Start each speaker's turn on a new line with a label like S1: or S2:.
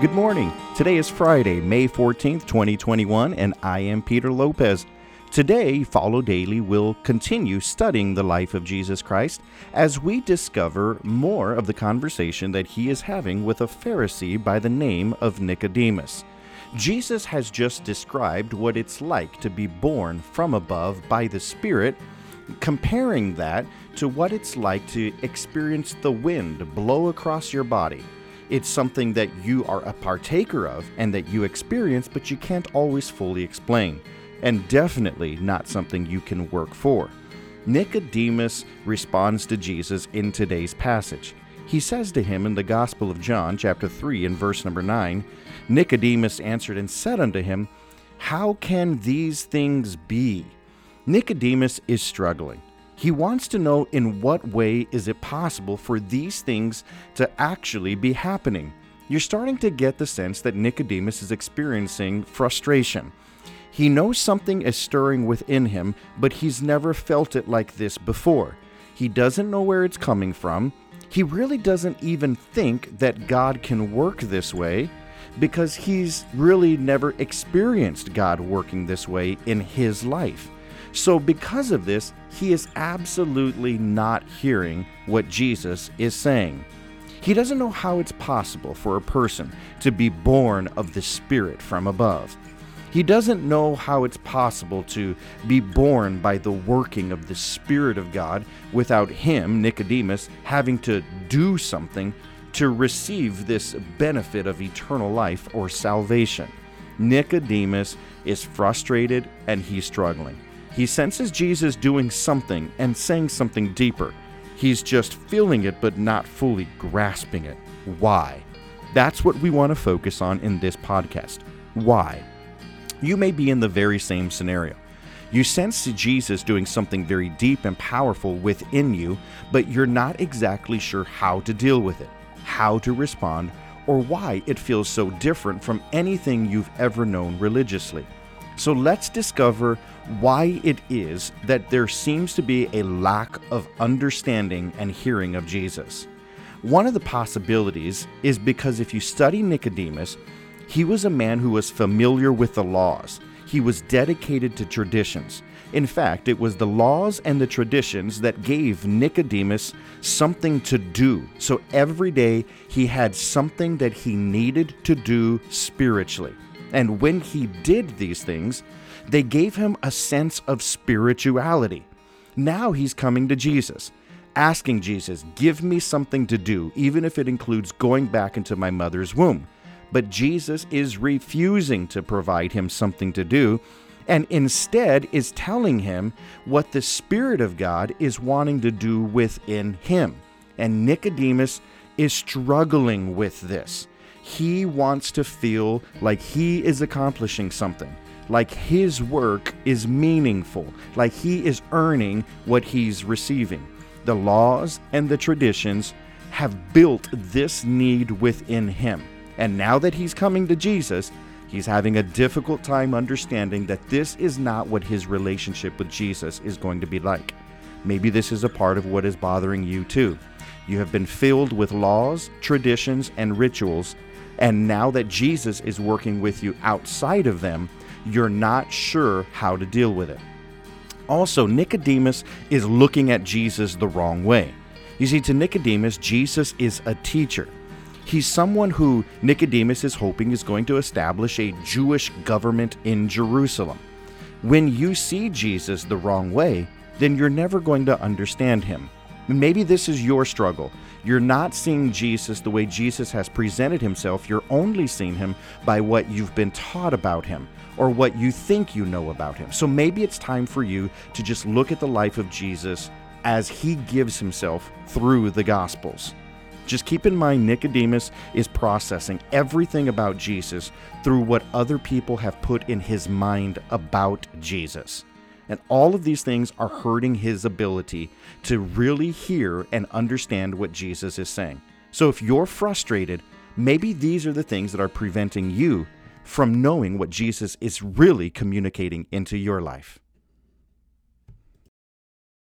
S1: Good morning. Today is Friday, May 14th, 2021, and I am Peter Lopez. Today, Follow Daily will continue studying the life of Jesus Christ as we discover more of the conversation that he is having with a Pharisee by the name of Nicodemus. Jesus has just described what it's like to be born from above by the Spirit, comparing that to what it's like to experience the wind blow across your body. It's something that you are a partaker of and that you experience, but you can't always fully explain, and definitely not something you can work for. Nicodemus responds to Jesus in today's passage. He says to him in the Gospel of John, chapter 3, and verse number 9 Nicodemus answered and said unto him, How can these things be? Nicodemus is struggling. He wants to know in what way is it possible for these things to actually be happening. You're starting to get the sense that Nicodemus is experiencing frustration. He knows something is stirring within him, but he's never felt it like this before. He doesn't know where it's coming from. He really doesn't even think that God can work this way because he's really never experienced God working this way in his life. So, because of this, he is absolutely not hearing what Jesus is saying. He doesn't know how it's possible for a person to be born of the Spirit from above. He doesn't know how it's possible to be born by the working of the Spirit of God without him, Nicodemus, having to do something to receive this benefit of eternal life or salvation. Nicodemus is frustrated and he's struggling. He senses Jesus doing something and saying something deeper. He's just feeling it but not fully grasping it. Why? That's what we want to focus on in this podcast. Why? You may be in the very same scenario. You sense Jesus doing something very deep and powerful within you, but you're not exactly sure how to deal with it, how to respond, or why it feels so different from anything you've ever known religiously. So let's discover why it is that there seems to be a lack of understanding and hearing of Jesus. One of the possibilities is because if you study Nicodemus, he was a man who was familiar with the laws. He was dedicated to traditions. In fact, it was the laws and the traditions that gave Nicodemus something to do. So every day he had something that he needed to do spiritually. And when he did these things, they gave him a sense of spirituality. Now he's coming to Jesus, asking Jesus, Give me something to do, even if it includes going back into my mother's womb. But Jesus is refusing to provide him something to do, and instead is telling him what the Spirit of God is wanting to do within him. And Nicodemus is struggling with this. He wants to feel like he is accomplishing something, like his work is meaningful, like he is earning what he's receiving. The laws and the traditions have built this need within him. And now that he's coming to Jesus, he's having a difficult time understanding that this is not what his relationship with Jesus is going to be like. Maybe this is a part of what is bothering you too. You have been filled with laws, traditions, and rituals and now that Jesus is working with you outside of them, you're not sure how to deal with it. Also, Nicodemus is looking at Jesus the wrong way. You see, to Nicodemus, Jesus is a teacher. He's someone who Nicodemus is hoping is going to establish a Jewish government in Jerusalem. When you see Jesus the wrong way, then you're never going to understand him. Maybe this is your struggle. You're not seeing Jesus the way Jesus has presented himself. You're only seeing him by what you've been taught about him or what you think you know about him. So maybe it's time for you to just look at the life of Jesus as he gives himself through the Gospels. Just keep in mind, Nicodemus is processing everything about Jesus through what other people have put in his mind about Jesus. And all of these things are hurting his ability to really hear and understand what Jesus is saying. So if you're frustrated, maybe these are the things that are preventing you from knowing what Jesus is really communicating into your life.